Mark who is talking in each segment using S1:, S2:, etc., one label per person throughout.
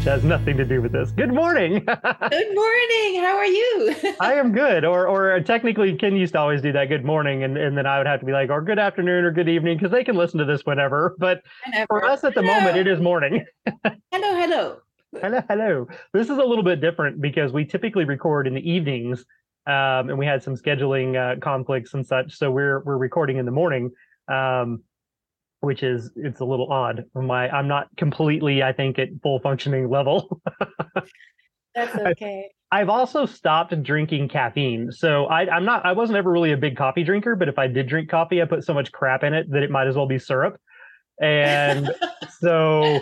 S1: Which has nothing to do with this. Good morning.
S2: good morning. How are you?
S1: I am good. Or or technically Ken used to always do that good morning and, and then I would have to be like, or good afternoon or good evening, because they can listen to this whenever. But whenever. for us at the hello. moment, it is morning.
S2: hello, hello.
S1: Hello, hello. This is a little bit different because we typically record in the evenings. Um, and we had some scheduling uh, conflicts and such. So we're we're recording in the morning. Um, which is it's a little odd. My I'm not completely, I think, at full functioning level.
S2: That's okay.
S1: I've also stopped drinking caffeine. So I, I'm not I wasn't ever really a big coffee drinker, but if I did drink coffee, I put so much crap in it that it might as well be syrup. And so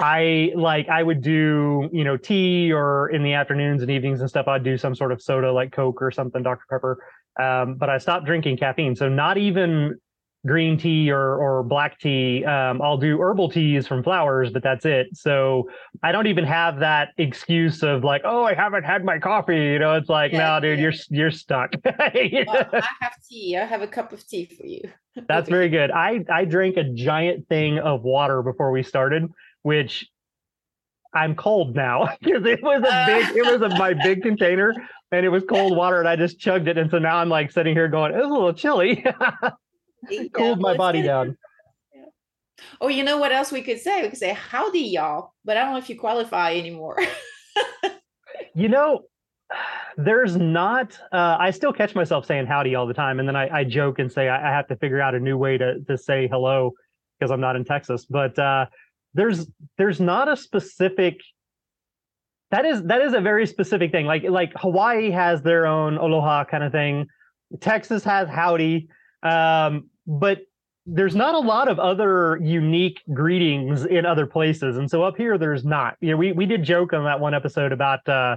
S1: I like I would do, you know, tea or in the afternoons and evenings and stuff, I'd do some sort of soda like Coke or something, Dr. Pepper. Um, but I stopped drinking caffeine. So not even green tea or or black tea. Um, I'll do herbal teas from flowers, but that's it. So I don't even have that excuse of like, oh, I haven't had my coffee. You know, it's like, yeah, no, dude, yeah. you're you're stuck. well,
S2: I have tea. I have a cup of tea for you.
S1: that's very good. I I drank a giant thing of water before we started, which I'm cold now because it was a big, it was a, my big container and it was cold water and I just chugged it. And so now I'm like sitting here going, it was a little chilly. cooled my body down.
S2: Or you know what else we could say? We could say howdy y'all, but I don't know if you qualify anymore.
S1: you know, there's not uh, I still catch myself saying howdy all the time. And then I, I joke and say I, I, have to figure out a new way to to say hello because I'm not in Texas. But uh, there's there's not a specific that is that is a very specific thing. Like like Hawaii has their own aloha kind of thing. Texas has howdy. Um, but there's not a lot of other unique greetings in other places. And so up here, there's not. You know, we, we did joke on that one episode about uh,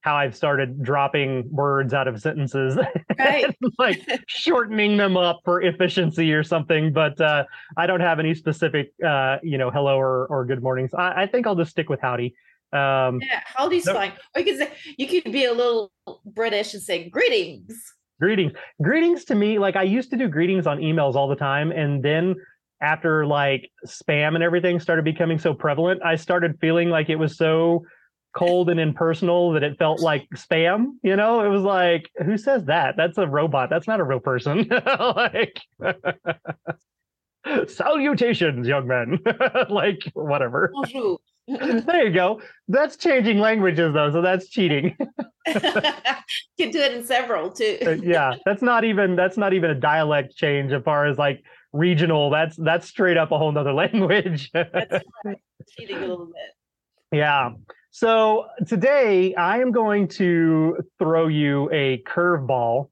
S1: how I've started dropping words out of sentences, right. like shortening them up for efficiency or something. But uh, I don't have any specific, uh, you know, hello or, or good mornings. I, I think I'll just stick with howdy.
S2: Um, yeah, howdy's no, fine. Or you could say you could be a little British and say greetings.
S1: Greetings. Greetings to me, like I used to do greetings on emails all the time. And then after like spam and everything started becoming so prevalent, I started feeling like it was so cold and impersonal that it felt like spam. You know, it was like, who says that? That's a robot. That's not a real person. like salutations, young man. like whatever. there you go. That's changing languages though, so that's cheating.
S2: You can do it in several too.
S1: Uh, yeah, that's not even that's not even a dialect change as far as like regional. That's that's straight up a whole nother language. that's
S2: right. Cheating a little bit.
S1: Yeah. So today I am going to throw you a curveball,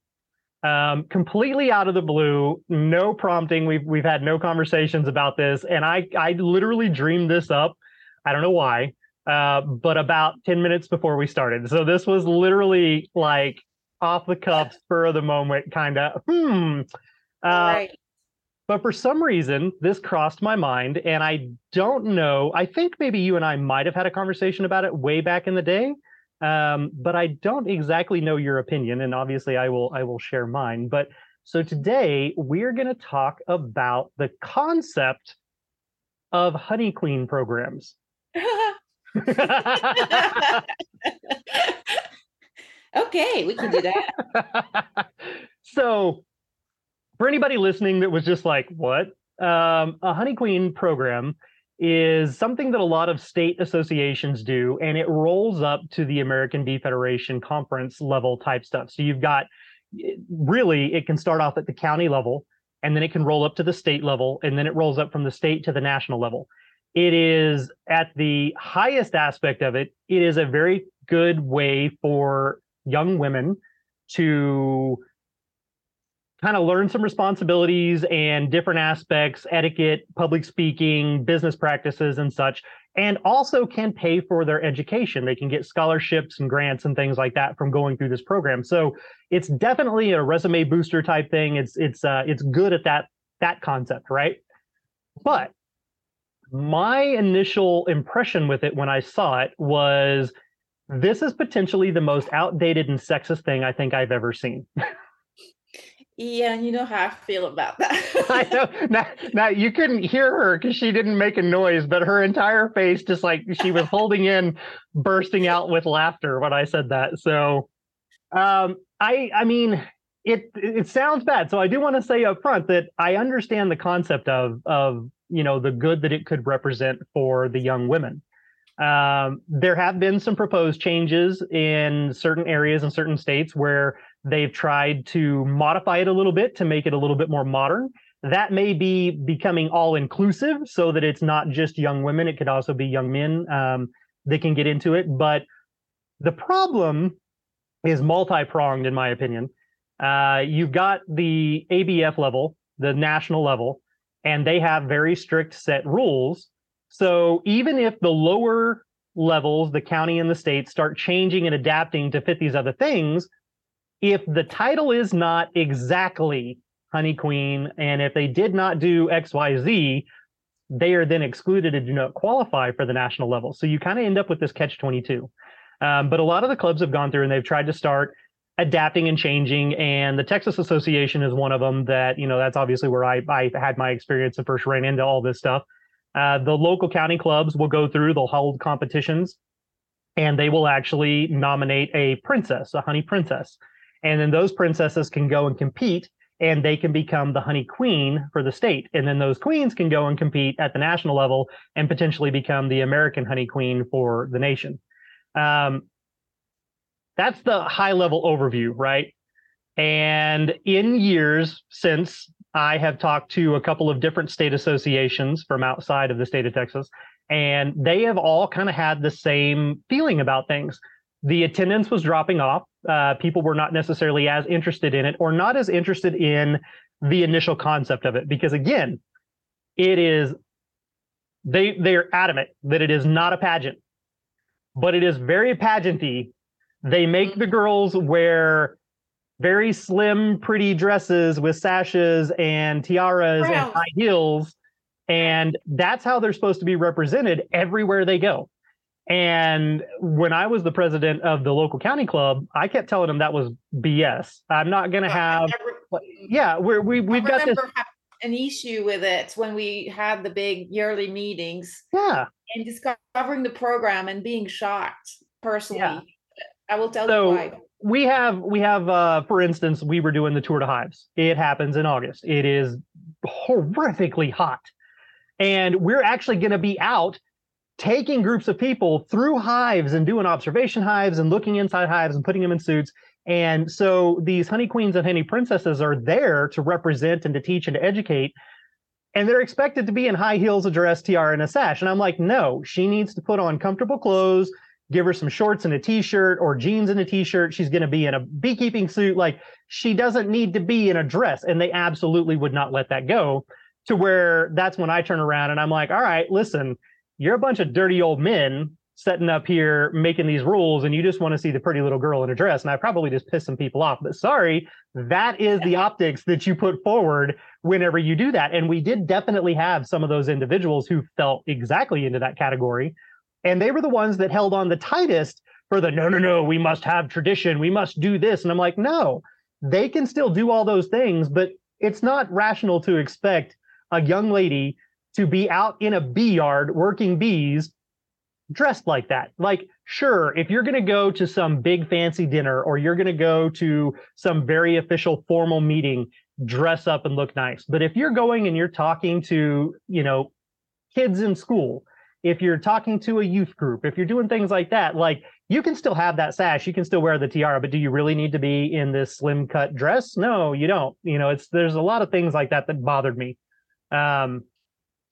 S1: um, completely out of the blue, no prompting. We've we've had no conversations about this, and I I literally dreamed this up I don't know why, uh, but about 10 minutes before we started. So this was literally like off the cuff, spur of the moment, kind of, hmm. Uh, right. But for some reason, this crossed my mind, and I don't know. I think maybe you and I might have had a conversation about it way back in the day, um, but I don't exactly know your opinion. And obviously, I will I will share mine. But so today we're going to talk about the concept of honey queen programs.
S2: Okay, we can do that.
S1: so, for anybody listening that was just like, what? Um, a Honey Queen program is something that a lot of state associations do, and it rolls up to the American Bee Federation conference level type stuff. So, you've got really, it can start off at the county level, and then it can roll up to the state level, and then it rolls up from the state to the national level it is at the highest aspect of it, it is a very good way for young women to kind of learn some responsibilities and different aspects, etiquette, public speaking, business practices, and such. and also can pay for their education. They can get scholarships and grants and things like that from going through this program. So it's definitely a resume booster type thing. It's it's uh, it's good at that that concept, right? But my initial impression with it when I saw it was this is potentially the most outdated and sexist thing I think I've ever seen.
S2: Yeah, you know how I feel about that.
S1: I know. Now, now you couldn't hear her because she didn't make a noise, but her entire face just like she was holding in, bursting out with laughter when I said that. So, um, I I mean, it it sounds bad. So I do want to say up front that I understand the concept of of you know the good that it could represent for the young women. Um, there have been some proposed changes in certain areas in certain states where they've tried to modify it a little bit to make it a little bit more modern. That may be becoming all inclusive so that it's not just young women, it could also be young men um, that can get into it. But the problem is multi pronged, in my opinion. Uh, you've got the ABF level, the national level, and they have very strict set rules. So even if the lower levels, the county and the state, start changing and adapting to fit these other things, if the title is not exactly Honey Queen, and if they did not do XYZ, they are then excluded and do not qualify for the national level. So you kind of end up with this catch 22. Um, but a lot of the clubs have gone through and they've tried to start adapting and changing. And the Texas Association is one of them that, you know, that's obviously where I, I had my experience and first ran into all this stuff. Uh, the local county clubs will go through, they'll hold competitions, and they will actually nominate a princess, a honey princess. And then those princesses can go and compete and they can become the honey queen for the state. And then those queens can go and compete at the national level and potentially become the American honey queen for the nation. Um, that's the high level overview, right? And in years since I have talked to a couple of different state associations from outside of the state of Texas, and they have all kind of had the same feeling about things. The attendance was dropping off. Uh, people were not necessarily as interested in it or not as interested in the initial concept of it because again it is they they are adamant that it is not a pageant but it is very pageanty they make mm-hmm. the girls wear very slim pretty dresses with sashes and tiaras and high heels and that's how they're supposed to be represented everywhere they go and when I was the president of the local county club, I kept telling them that was BS. I'm not going to have, yeah, we're, we we've got this
S2: an issue with it when we had the big yearly meetings.
S1: Yeah,
S2: and discovering the program and being shocked personally. Yeah. I will tell so, you why.
S1: We have we have uh for instance, we were doing the tour to hives. It happens in August. It is horrifically hot. And we're actually going to be out taking groups of people through hives and doing observation hives and looking inside hives and putting them in suits. And so these honey queens and honey princesses are there to represent and to teach and to educate. And they're expected to be in high heels, a dress, tiara, and a sash. And I'm like, no, she needs to put on comfortable clothes, give her some shorts and a t-shirt or jeans and a t-shirt. She's going to be in a beekeeping suit. Like she doesn't need to be in a dress. And they absolutely would not let that go to where that's when I turn around and I'm like, all right, listen, you're a bunch of dirty old men setting up here making these rules and you just want to see the pretty little girl in a dress and i probably just pissed some people off but sorry that is the optics that you put forward whenever you do that and we did definitely have some of those individuals who felt exactly into that category and they were the ones that held on the tightest for the no no no we must have tradition we must do this and i'm like no they can still do all those things but it's not rational to expect a young lady to be out in a bee yard working bees dressed like that. Like, sure, if you're going to go to some big fancy dinner or you're going to go to some very official formal meeting, dress up and look nice. But if you're going and you're talking to, you know, kids in school, if you're talking to a youth group, if you're doing things like that, like you can still have that sash, you can still wear the tiara, but do you really need to be in this slim cut dress? No, you don't. You know, it's there's a lot of things like that that bothered me. Um,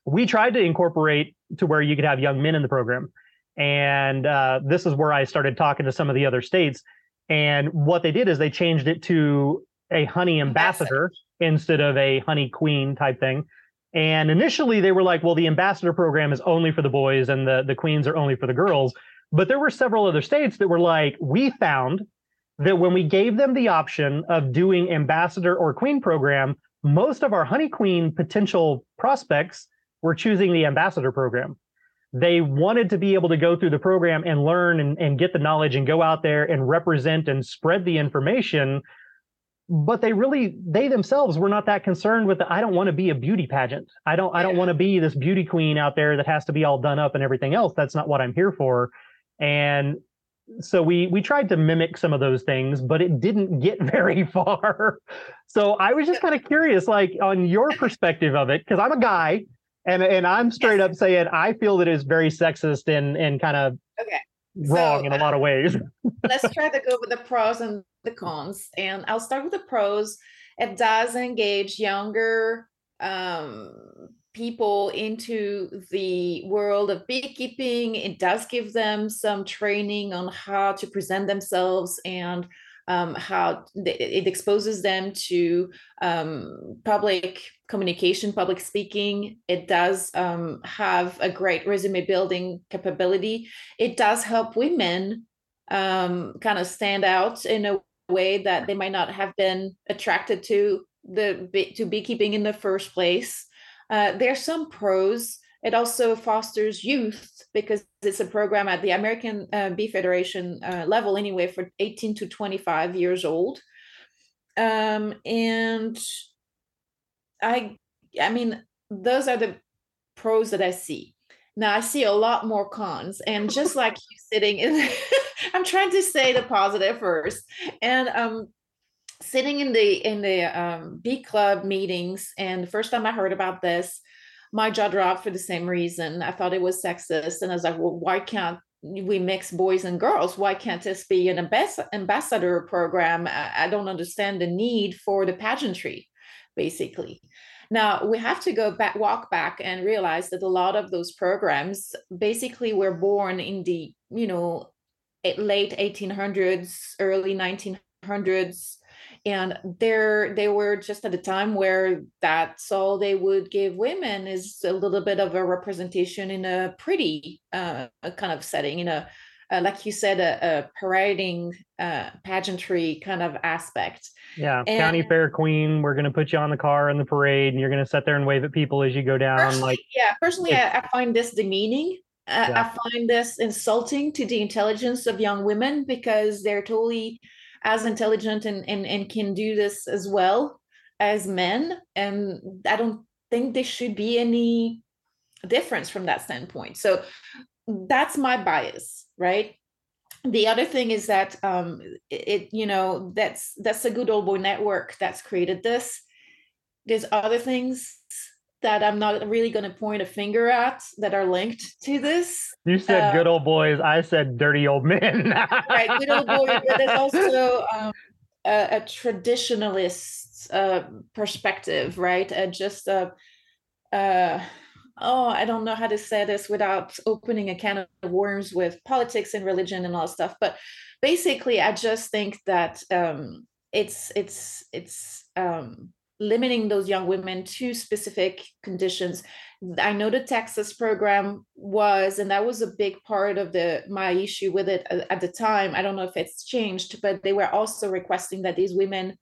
S1: we tried to incorporate to where you could have young men in the program. And uh, this is where I started talking to some of the other states. And what they did is they changed it to a honey ambassador instead of a honey queen type thing. And initially they were like, well, the ambassador program is only for the boys and the, the queens are only for the girls. But there were several other states that were like, we found that when we gave them the option of doing ambassador or queen program, most of our honey queen potential prospects were choosing the ambassador program. They wanted to be able to go through the program and learn and, and get the knowledge and go out there and represent and spread the information but they really they themselves were not that concerned with the, I don't want to be a beauty pageant. I don't I don't want to be this beauty queen out there that has to be all done up and everything else. That's not what I'm here for. And so we we tried to mimic some of those things, but it didn't get very far. So I was just kind of curious, like on your perspective of it, because I'm a guy and and I'm straight up saying I feel that it's very sexist and and kind of
S2: okay
S1: wrong so, in a lot of ways.
S2: let's try to go with the pros and the cons. And I'll start with the pros. It does engage younger um, people into the world of beekeeping. It does give them some training on how to present themselves and um, how it exposes them to um, public communication, public speaking. It does um, have a great resume building capability. It does help women um, kind of stand out in a way that they might not have been attracted to the to beekeeping in the first place. Uh, there's some pros. It also fosters youth because it's a program at the American uh, Bee Federation uh, level anyway for 18 to 25 years old. Um, and I, I mean, those are the pros that I see. Now I see a lot more cons, and just like you sitting in, I'm trying to say the positive first, and um, sitting in the in the um, bee club meetings, and the first time I heard about this, my jaw dropped for the same reason. I thought it was sexist. And I was like, well, why can't we mix boys and girls? Why can't this be an ambas- ambassador program? I, don't understand the need for the pageantry, basically. Now we have to go back, walk back, and realize that a lot of those programs basically were born in the, you know, late 1800s, early 1900s, and they're they were just at a time where that's all they would give women is a little bit of a representation in a pretty uh, kind of setting in a uh, like you said a, a parading uh, pageantry kind of aspect
S1: yeah and county fair queen we're going to put you on the car in the parade and you're going to sit there and wave at people as you go down like
S2: yeah personally I, I, find this demeaning yeah. I find this insulting to the intelligence of young women because they're totally as intelligent and, and, and can do this as well as men. And I don't think there should be any difference from that standpoint. So that's my bias, right? The other thing is that um, it, you know, that's that's a good old boy network that's created this. There's other things that I'm not really going to point a finger at that are linked to this.
S1: You said uh, good old boys. I said dirty old men.
S2: right, good old boys. But there's also um, a, a, traditionalist uh, perspective, right? Uh, just a, uh, oh, I don't know how to say this without opening a can of worms with politics and religion and all stuff. But basically, I just think that um, it's it's it's um, limiting those young women to specific conditions. I know the texas program was and that was a big part of the my issue with it at the time. I don't know if it's changed but they were also requesting that these women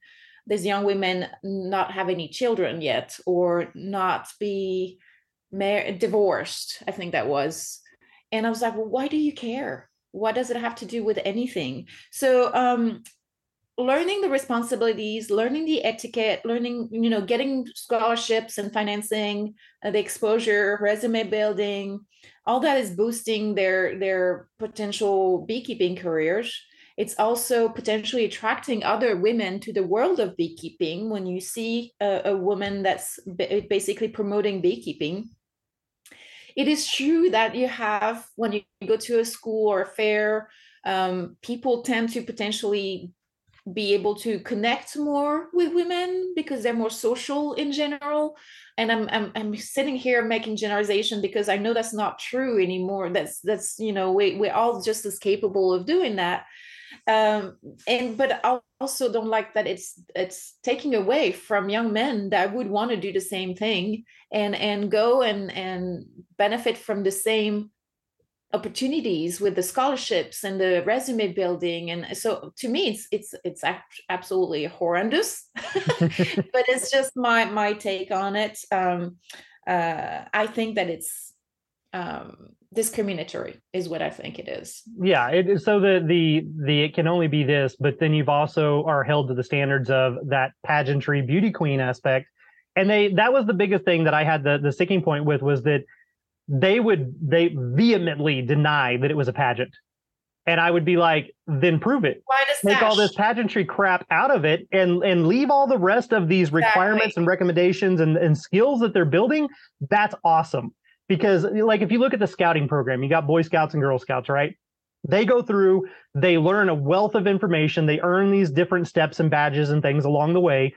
S2: these young women not have any children yet or not be mar- divorced i think that was. And i was like well why do you care? What does it have to do with anything? So um learning the responsibilities learning the etiquette learning you know getting scholarships and financing uh, the exposure resume building all that is boosting their their potential beekeeping careers. It's also potentially attracting other women to the world of beekeeping when you see a, a woman that's basically promoting beekeeping. It is true that you have when you go to a school or a fair um, people tend to potentially be able to connect more with women because they're more social in general. And I'm, I'm i'm sitting here making generalization because i know that's not true anymore. That's that's you know we, we're all just as capable of doing that. Um, and but I also don't like that it's it's taking away from young men that would want to do the same thing and and go and and benefit from the same opportunities with the scholarships and the resume building. And so to me it's it's it's absolutely horrendous but it's just my my take on it. Um uh i think that it's um discriminatory is what i think it is.
S1: Yeah it, so the the the it can only be this but then you've also are held to the standards of that pageantry beauty queen aspect. And they that was the biggest thing that i had the the sticking point with was that they would they vehemently deny that it was a pageant. And i would be like then prove it.
S2: Why does
S1: take all this pageantry crap out of it and and leave all the rest of these
S2: Exactly.
S1: requirements and recommendations and, and skills that they're building. That's awesome. Because like if you look at the scouting program you got boy scouts and girl scouts right? They go through they learn a wealth of information they earn these different steps and badges and things along the way.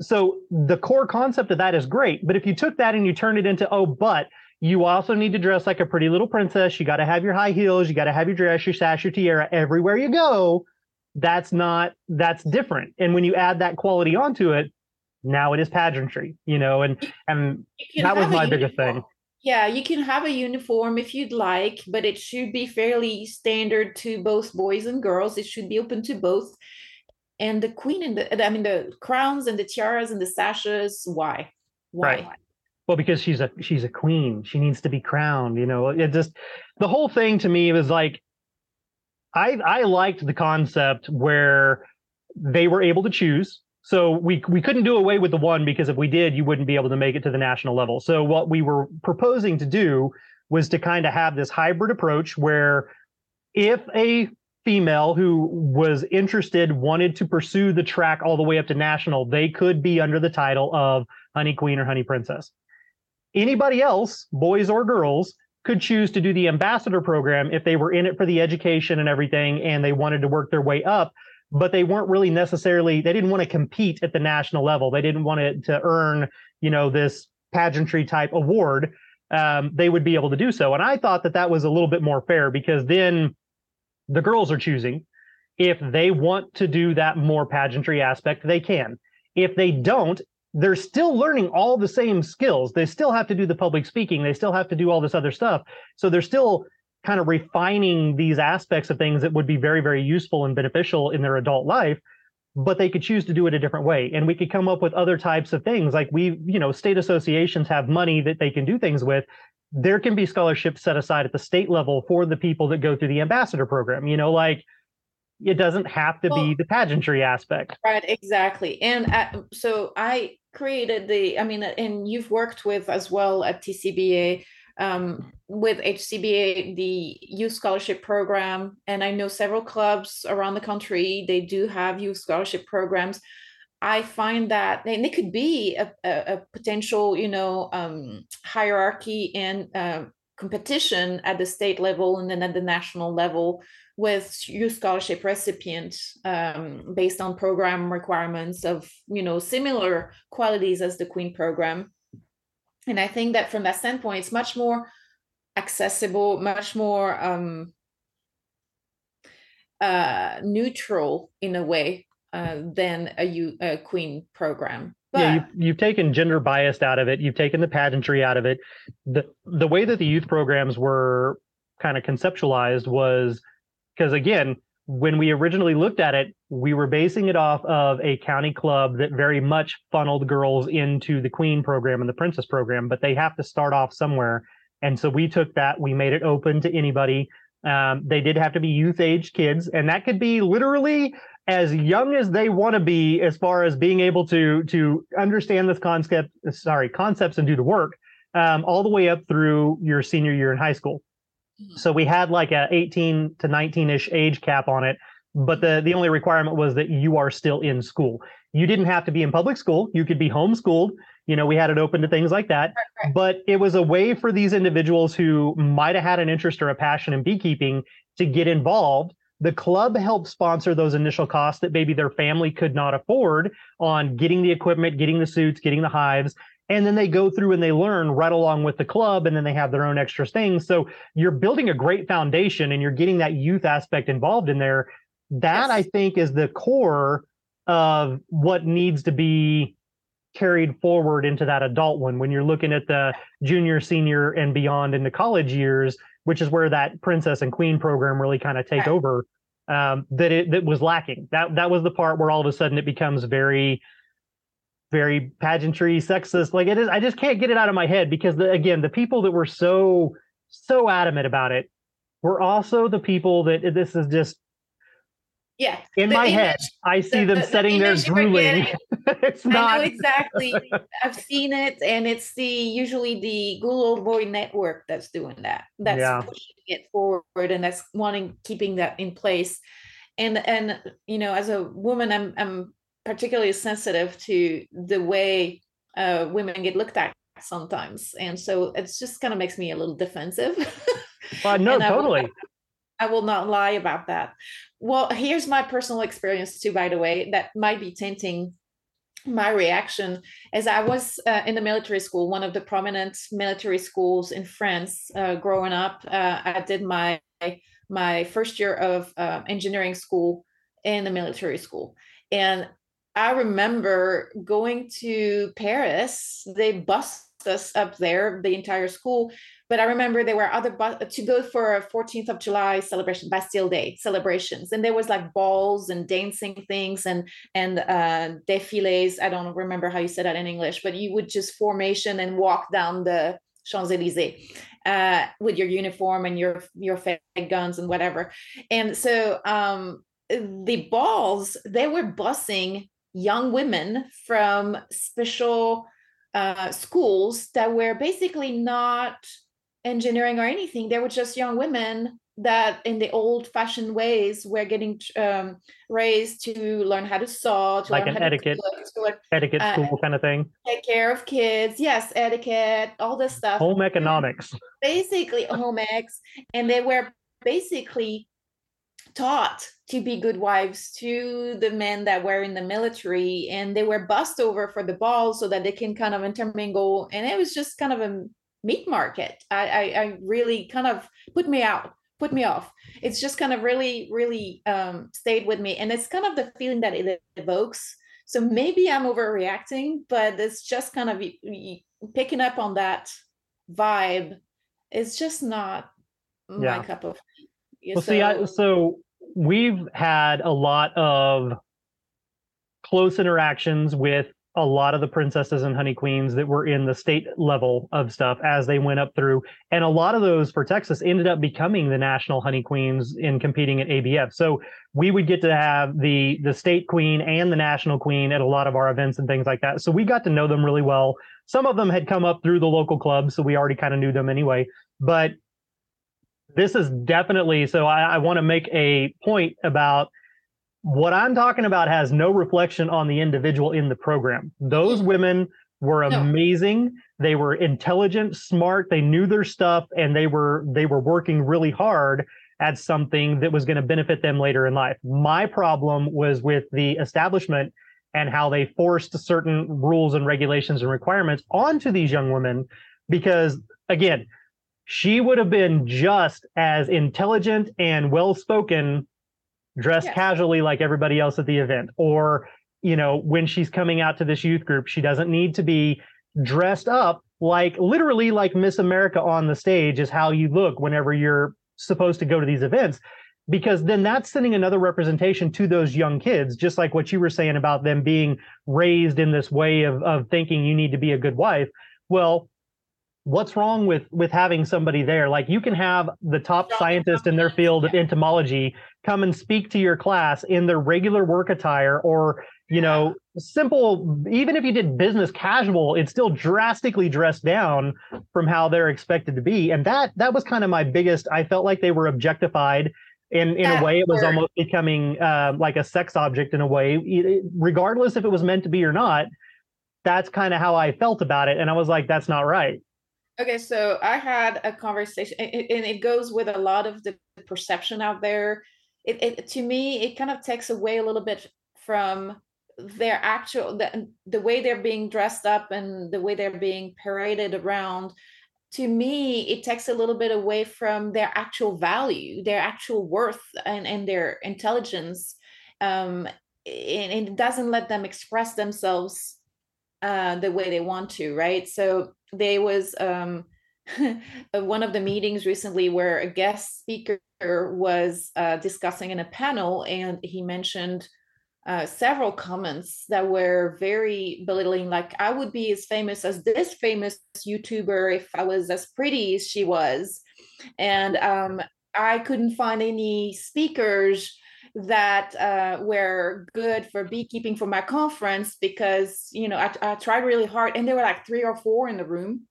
S1: So the core concept of that is great but if you took that and you turned it into oh but you also need to dress like a pretty little princess. You got to have your high heels. You got to have your dress, your sash, your tiara everywhere you go. That's not, that's different. And when you add that quality onto it, now it is pageantry, you know, and, and that was my biggest thing.
S2: Yeah, you can have a uniform if you'd like, but it should be fairly standard to both boys and girls. It should be open to both. And the queen and the, I mean, the crowns and the tiaras and the sashes, why? Why?
S1: Right. Well, because she's a she's a queen. She needs to be crowned. You know, it just the whole thing to me was like, I I liked the concept where they were able to choose. So we we couldn't do away with the one because if we did, you wouldn't be able to make it to the national level. So what we were proposing to do was to kind of have this hybrid approach where if a female who was interested wanted to pursue the track all the way up to national, they could be under the title of honey queen or honey princess. Anybody else, boys or girls, could choose to do the ambassador program if they were in it for the education and everything and they wanted to work their way up, but they weren't really necessarily, they didn't want to compete at the national level. They didn't want it to earn, you know, this pageantry type award. Um, they would be able to do so. And I thought that that was a little bit more fair because then the girls are choosing. If they want to do that more pageantry aspect, they can. If they don't, they're still learning all the same skills. They still have to do the public speaking. They still have to do all this other stuff. So they're still kind of refining these aspects of things that would be very, very useful and beneficial in their adult life. But they could choose to do it a different way. And we could come up with other types of things like we, you know, state associations have money that they can do things with. There can be scholarships set aside at the state level for the people that go through the ambassador program. You know, like it doesn't have to
S2: Well-
S1: be the pageantry aspect.
S2: Right, exactly. And uh, so I created the, I mean, and you've worked with as well at TCBA, um, with HCBA, the youth scholarship program. And I know several clubs around the country, they do have youth scholarship programs. I find that, and it could be a, a, a potential, you know, um, hierarchy and uh, competition at the state level and then at the national level with youth scholarship recipients um, based on program requirements of you know similar qualities as the queen program. And i think that from that standpoint it's much more accessible much more um, uh, neutral in a way uh, than a, U, a queen program but
S1: yeah, you've, you've taken gender biased out of it. You've taken the pageantry out of it. The the way that the youth programs were kind of conceptualized was because again, when we originally looked at it, we were basing it off of a county club that very much funneled girls into the queen program and the princess program, but they have to start off somewhere. And so we took that, we made it open to anybody. Um, they did have to be youth age kids, and that could be literally as young as they want to be as far as being able to to understand this concept sorry concepts and do the work um, all the way up through your senior year in high school. So we had like a 18 to 19ish age cap on it but the the only requirement was that you are still in school. You didn't have to be in public school. You could be homeschooled. You know we had it open to things like that.
S2: Right.
S1: but it was a way for these individuals who might have had an interest or a passion in beekeeping to get involved the club helped sponsor those initial costs that maybe their family could not afford on getting the equipment, getting the suits, getting the hives. And then they go through and they learn right along with the club, and then they have their own extra things. So you're building a great foundation and you're getting that youth aspect involved in there. that
S2: Yes.
S1: I think is the core of what needs to be carried forward into that adult one when you're looking at the junior, senior, and beyond into college years, which is where that princess and queen program really kind of take over. Um, that it that was lacking. That that was the part where all of a sudden it becomes very, very pageantry, sexist. Like it is. I just can't get it out of my head because the, again, the people that were so so adamant about it were also the people that this is just
S2: Yeah.
S1: in
S2: The
S1: my head. I see
S2: the-
S1: them
S2: the-
S1: sitting there drooling. it's
S2: I
S1: not
S2: know exactly. I've seen it, and it's the usually the good old boy network that's doing that. That's
S1: Yeah.
S2: pushing it forward, and that's wanting keeping that in place. And and you know, as a woman, I'm I'm particularly sensitive to the way uh, women get looked at sometimes, and so it's just kind of makes me a little defensive.
S1: Uh, no,
S2: and I will-
S1: totally.
S2: I will not lie about that. Well, here's my personal experience too, by the way, that might be tainting my reaction. As I was uh, in the military school, one of the prominent military schools in France, uh, growing up, uh, I did my my first year of uh, engineering school in the military school, and I remember going to Paris. They bussed us up there, the entire school, but I remember there were other bu- to go for a 14th of July celebration, Bastille Day celebrations, and there was like balls and dancing things and and uh, défilés. I don't remember how you said that in English, but you would just formation and walk down the Champs Elysees uh, with your uniform and your your fake guns and whatever. And so um, the balls they were busing young women from special uh, schools that were basically not engineering or anything. They were just young women that, in the old-fashioned ways, were getting um, raised to learn how to sew, to
S1: Like
S2: learn
S1: an
S2: how to
S1: etiquette.
S2: cook, to learn-
S1: Etiquette
S2: uh,
S1: school kind of thing.
S2: take care of kids. Yes, etiquette, all this stuff.
S1: Home economics.
S2: Basically, home ecs, and they were basically taught to be good wives to the men that were in the military and they were bussed over for the ball so that they can kind of intermingle. And it was just kind of a meat market. I i, I really kind of put me out put me off. It's just kind of really really um stayed with me. And it's kind of the feeling that it evokes. So maybe i'm overreacting but it's just kind of picking up on that vibe. It's just not my
S1: Yeah.
S2: cup of tea.
S1: Well, see, I, so we've had a lot of close interactions with a lot of the princesses and honey queens that were in the state level of stuff as they went up through. And a lot of those for Texas ended up becoming the national honey queens in competing at ABF. So we would get to have the the state queen and the national queen at a lot of our events and things like that. So we got to know them really well. Some of them had come up through the local clubs, so we already kind of knew them anyway. But this is definitely so I, I want to make a point about what I'm talking about has no reflection on the individual in the program. Those women were
S2: No.
S1: amazing. They were intelligent, smart, they knew their stuff and they were they were working really hard at something that was going to benefit them later in life. My problem was with the establishment and how they forced certain rules and regulations and requirements onto these young women because again, she would have been just as intelligent and well spoken dressed casually like everybody else at the event. Or you know when she's coming out to this youth group she doesn't need to be dressed up like literally like miss america on the stage is how you look whenever you're supposed to go to these events. Because then that's sending another representation to those young kids just like what you were saying about them being raised in this way of, of thinking you need to be a good wife. Well what's wrong with with having somebody there? Like you can have the top scientist in their field of entomology come and speak to your class in their regular work attire or you know simple even if you did business casual it's still drastically dressed down from how they're expected to be. And that that was kind of my biggest i felt like they were objectified in in a way. It was
S2: word.
S1: almost becoming uh, like a sex object in a way. Regardless if it was meant to be or not that's kind of how i felt about it. And i was like that's not right
S2: Okay, so I had a conversation, and it goes with a lot of the perception out there. It, it to me, it kind of takes away a little bit from their actual the, the way they're being dressed up and the way they're being paraded around. to me it takes a little bit away from their actual value their actual worth and, and their intelligence um, and it doesn't let them express themselves uh, the way they want to right? So there was um, one of the meetings recently where a guest speaker was uh, discussing in a panel and he mentioned uh, several comments that were very belittling like i would be as famous as this famous youtuber if i was as pretty as she was. And um, i couldn't find any speakers that uh, were good for beekeeping for my conference because you know I, I tried really hard and there were like three or four in the room.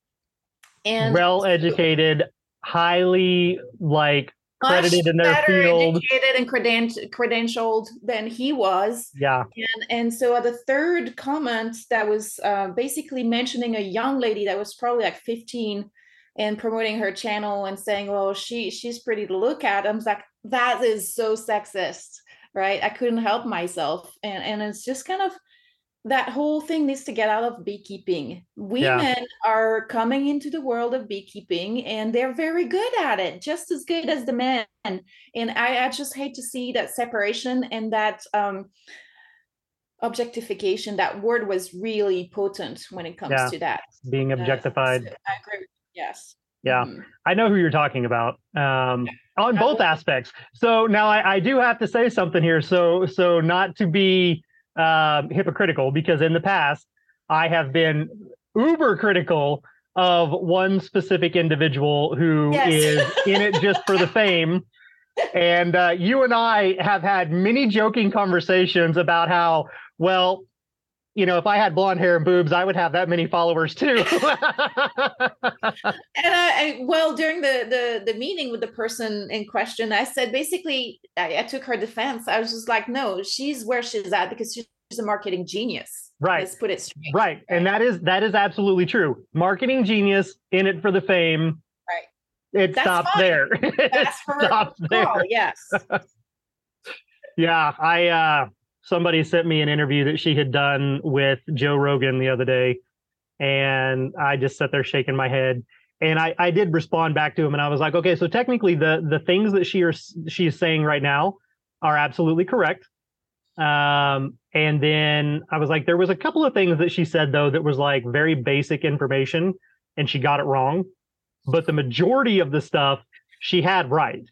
S1: And well educated highly like credited in their field.
S2: educated and creden- credentialed than he was.
S1: Yeah.
S2: And and so the third comment that was uh, basically mentioning a young lady that was probably like 15 and promoting her channel and saying well she she's pretty to look at I'm like that is so sexist right i couldn't help myself and and it's just kind of that whole thing needs to get out of beekeeping. Women yeah. are coming into the world of beekeeping and they're very good at it, just as good as the men. And I, I just hate to see that separation and that um, objectification. That word was really potent when it comes yeah. to that.
S1: Being objectified.
S2: Uh, so I agree. Yes.
S1: Yeah, mm-hmm. I know who you're talking about um, on both aspects. So now I, I do have to say something here. So so not to be um, hypocritical because in the past I have been uber critical of one specific individual who yes. is in it just for the fame. And uh, you and I have had many joking conversations about how, well, you know, if I had blonde hair and boobs, I would have that many followers too.
S2: and I, I, well, during the, the the meeting with the person in question, I said basically, I, I, took her defense. I was just like, no, she's where she's at because she's a marketing genius.
S1: Right.
S2: Let's put it straight.
S1: Right. And that is that is absolutely true. Marketing genius in it for the fame.
S2: Right.
S1: It That's stops fine. there.
S2: That's it stops there. Yes.
S1: yeah, I uh somebody sent me an interview that she had done with Joe Rogan the other day, and I just sat there shaking my head. And I, I did respond back to him, and I was like, okay, so technically the the things that she is she is saying right now are absolutely correct. Um, and then I was like, there was a couple of things that she said though that was like very basic information, and she got it wrong. But the majority of the stuff she had right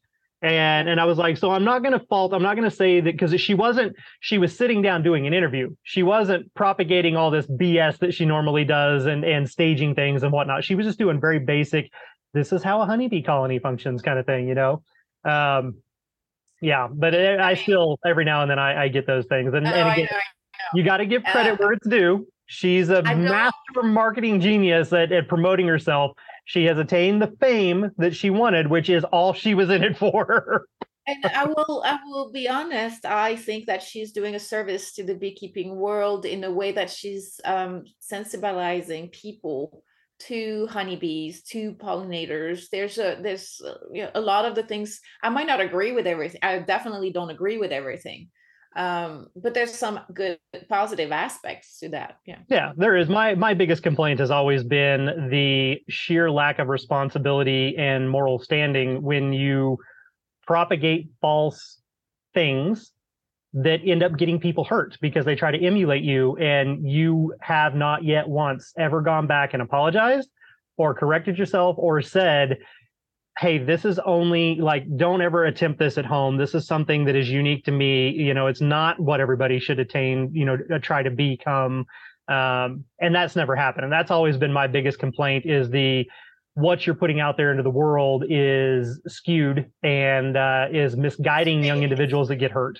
S1: and and i was like so i'm not going to fault i'm not going to say that because she wasn't she was sitting down doing an interview. She wasn't propagating all this bs that she normally does and and staging things and whatnot. She was just doing very basic this is how a honeybee colony functions kind of thing you know? Um yeah but it, i still every now and then i, I get those things. And, oh, and again, I know, I know. you got to give credit uh, where it's due. She's a master marketing genius at, at promoting herself she has attained the fame that she wanted, which is all she was in it for.
S2: and I will I will be honest, I think that she's doing a service to the beekeeping world in a way that she's um, sensibilizing people to honeybees to pollinators there's a there's uh, you know, a lot of the things i might not agree with everything i definitely don't agree with everything um, but there's some good positive aspects to that yeah.
S1: Yeah there is. My my biggest complaint has always been the sheer lack of responsibility and moral standing when you propagate false things that end up getting people hurt because they try to emulate you and you have not yet once ever gone back and apologized or corrected yourself or said hey this is only like don't ever attempt this at home. This is something that is unique to me. You know it's not what everybody should attain you know try to become um, and that's never happened. And that's always been my biggest complaint is the what you're putting out there into the world is skewed and uh, is misguiding young individuals that get hurt.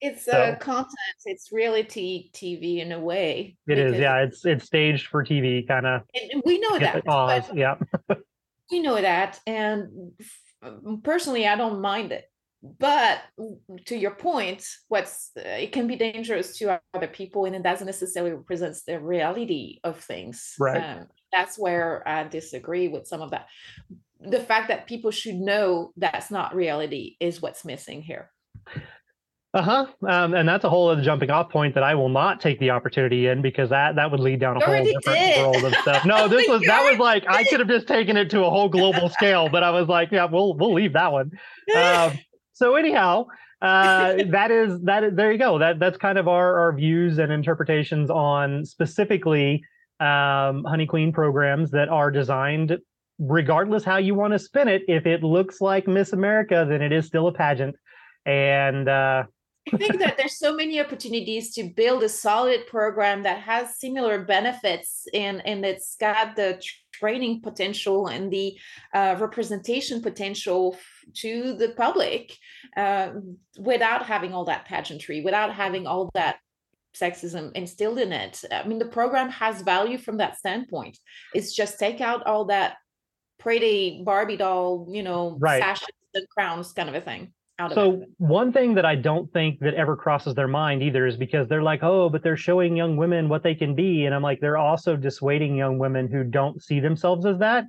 S2: It's so, uh, content. It's reality tv in a way
S1: it is yeah. It's it's staged for tv kind of
S2: we know that
S1: yeah
S2: we know that and mm, personally i don't mind it but to your point what's uh, it can be dangerous to other people and it doesn't necessarily represent the reality of things
S1: right. um,
S2: that's where i disagree with some of that. The fact that people should know that's not reality is what's missing here
S1: Uh huh. Um, and that's a whole other jumping off point that I will not take the opportunity in because that that would lead down a whole different
S2: did.
S1: world of stuff. No, this was that was like I could have just taken it to a whole global scale, but I was like, yeah, we'll we'll leave that one. Um, so anyhow, uh, that is that is there you go. That that's kind of our our views and interpretations on specifically um, Honey Queen programs that are designed regardless how you want to spin it. If it looks like Miss America, then it is still a pageant. And uh,
S2: I think that there's so many opportunities to build a solid program that has similar benefits and and it's got the training potential and the uh, representation potential to the public uh, without having all that pageantry, without having all that sexism instilled in it. I mean, the program has value from that standpoint. It's just take out all that pretty Barbie doll, you know,
S1: Right.
S2: sashes and crowns kind of a thing out of
S1: So one thing that I don't think that ever crosses their mind either is because they're like, oh, but they're showing young women what they can be, and I'm like, they're also dissuading young women who don't see themselves as that.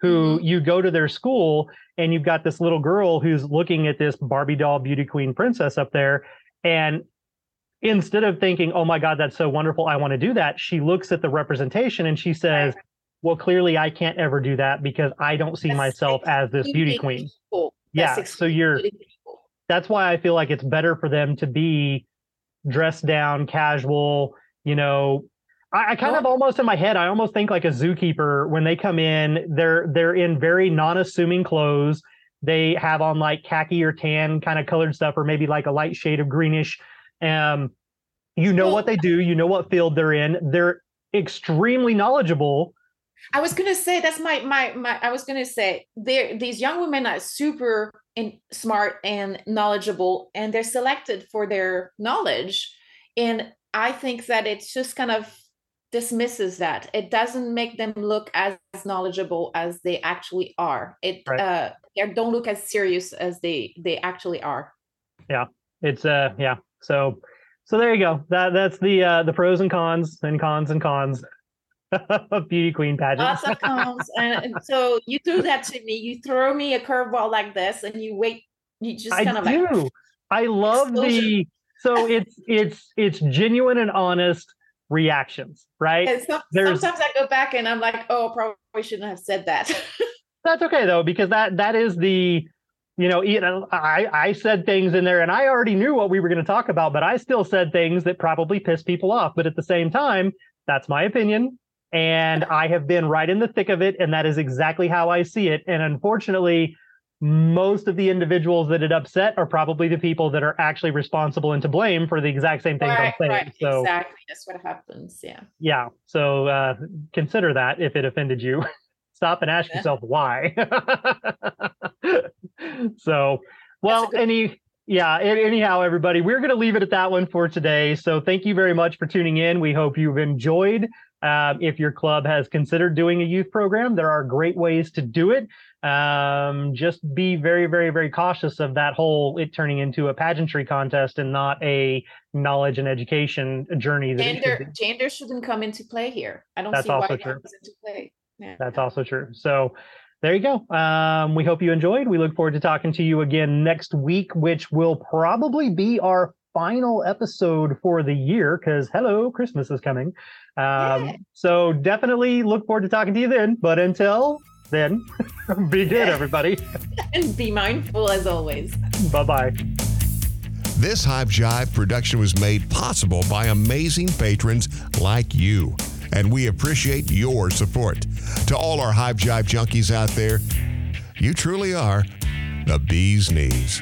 S1: Who mm-hmm. you go to their school and you've got this little girl who's looking at this Barbie doll beauty queen princess up there, and instead of thinking, oh my God, that's so wonderful, I want to do that, she looks at the representation and she says, well, clearly I can't ever do that because I don't see
S2: That's
S1: myself as this beauty queen.
S2: people.
S1: Yeah, so you're. That's why I feel like it's better for them to be dressed down, casual, you know. I, I kind
S2: Well-
S1: of almost in my head, I almost think like a zookeeper when they come in, they're they're in very non-assuming clothes. They have on like khaki or tan kind of colored stuff, or maybe like a light shade of greenish. Um, you know
S2: Well-
S1: what they do, you know what field they're in. They're extremely knowledgeable.
S2: I was gonna say that's my my my. I was gonna say they these young women are super in, smart and knowledgeable, and they're selected for their knowledge. And I think that it just kind of dismisses that. It doesn't make them look as knowledgeable as they actually are. It
S1: Right.
S2: uh, they don't look as serious as they they actually are. Yeah.
S1: It's uh yeah. So so there you go. That that's the uh the pros and cons and cons and cons beauty queen pageant.
S2: Lots of cons, and so you threw that to me. You throw me a curveball like this, and you wait. You just
S1: I
S2: kind of
S1: do.
S2: like
S1: I love
S2: Exposure.
S1: the so it's it's it's genuine and honest reactions, right?
S2: Some, sometimes I go back and I'm like, oh, probably shouldn't have said that.
S1: That's okay though because that that is the you know, you know, I I said things in there and I already knew what we were going to talk about, but I still said things that probably pissed people off. But at the same time, that's my opinion, and I have been right in the thick of it, and that is exactly how I see it. And unfortunately, most of the individuals that it upset are probably the people that are actually responsible and to blame for the exact same things
S2: right,
S1: I'm saying.
S2: right,
S1: So
S2: exactly. That's what happens. Yeah.
S1: yeah, so uh, consider that if it offended you. Stop and ask
S2: Yeah.
S1: yourself why. so, well, any yeah, anyhow, everybody, we're going to leave it at that one for today. So, thank you very much for tuning in. We hope you've enjoyed. Um, if your club has considered doing a youth program, there are great ways to do it. Um, just be very, very, very cautious of that whole it turning into a pageantry contest and not a knowledge and education journey. That it should.
S2: Gender gender shouldn't come into play here. I don't
S1: That's
S2: see why it
S1: true.
S2: comes into play. Yeah.
S1: That's also true. So there you go. Um, we hope you enjoyed. We look forward to talking to you again next week, which will probably be our final episode for the year because hello, Christmas is coming. Um,
S2: Yeah.
S1: So definitely look forward to talking to you then. But until then, be good, everybody.
S2: and be mindful as always.
S1: bye bye.
S3: This Hive Jive production was made possible by amazing patrons like you, and we appreciate your support. To all our Hive Jive junkies out there, you truly are the bee's knees.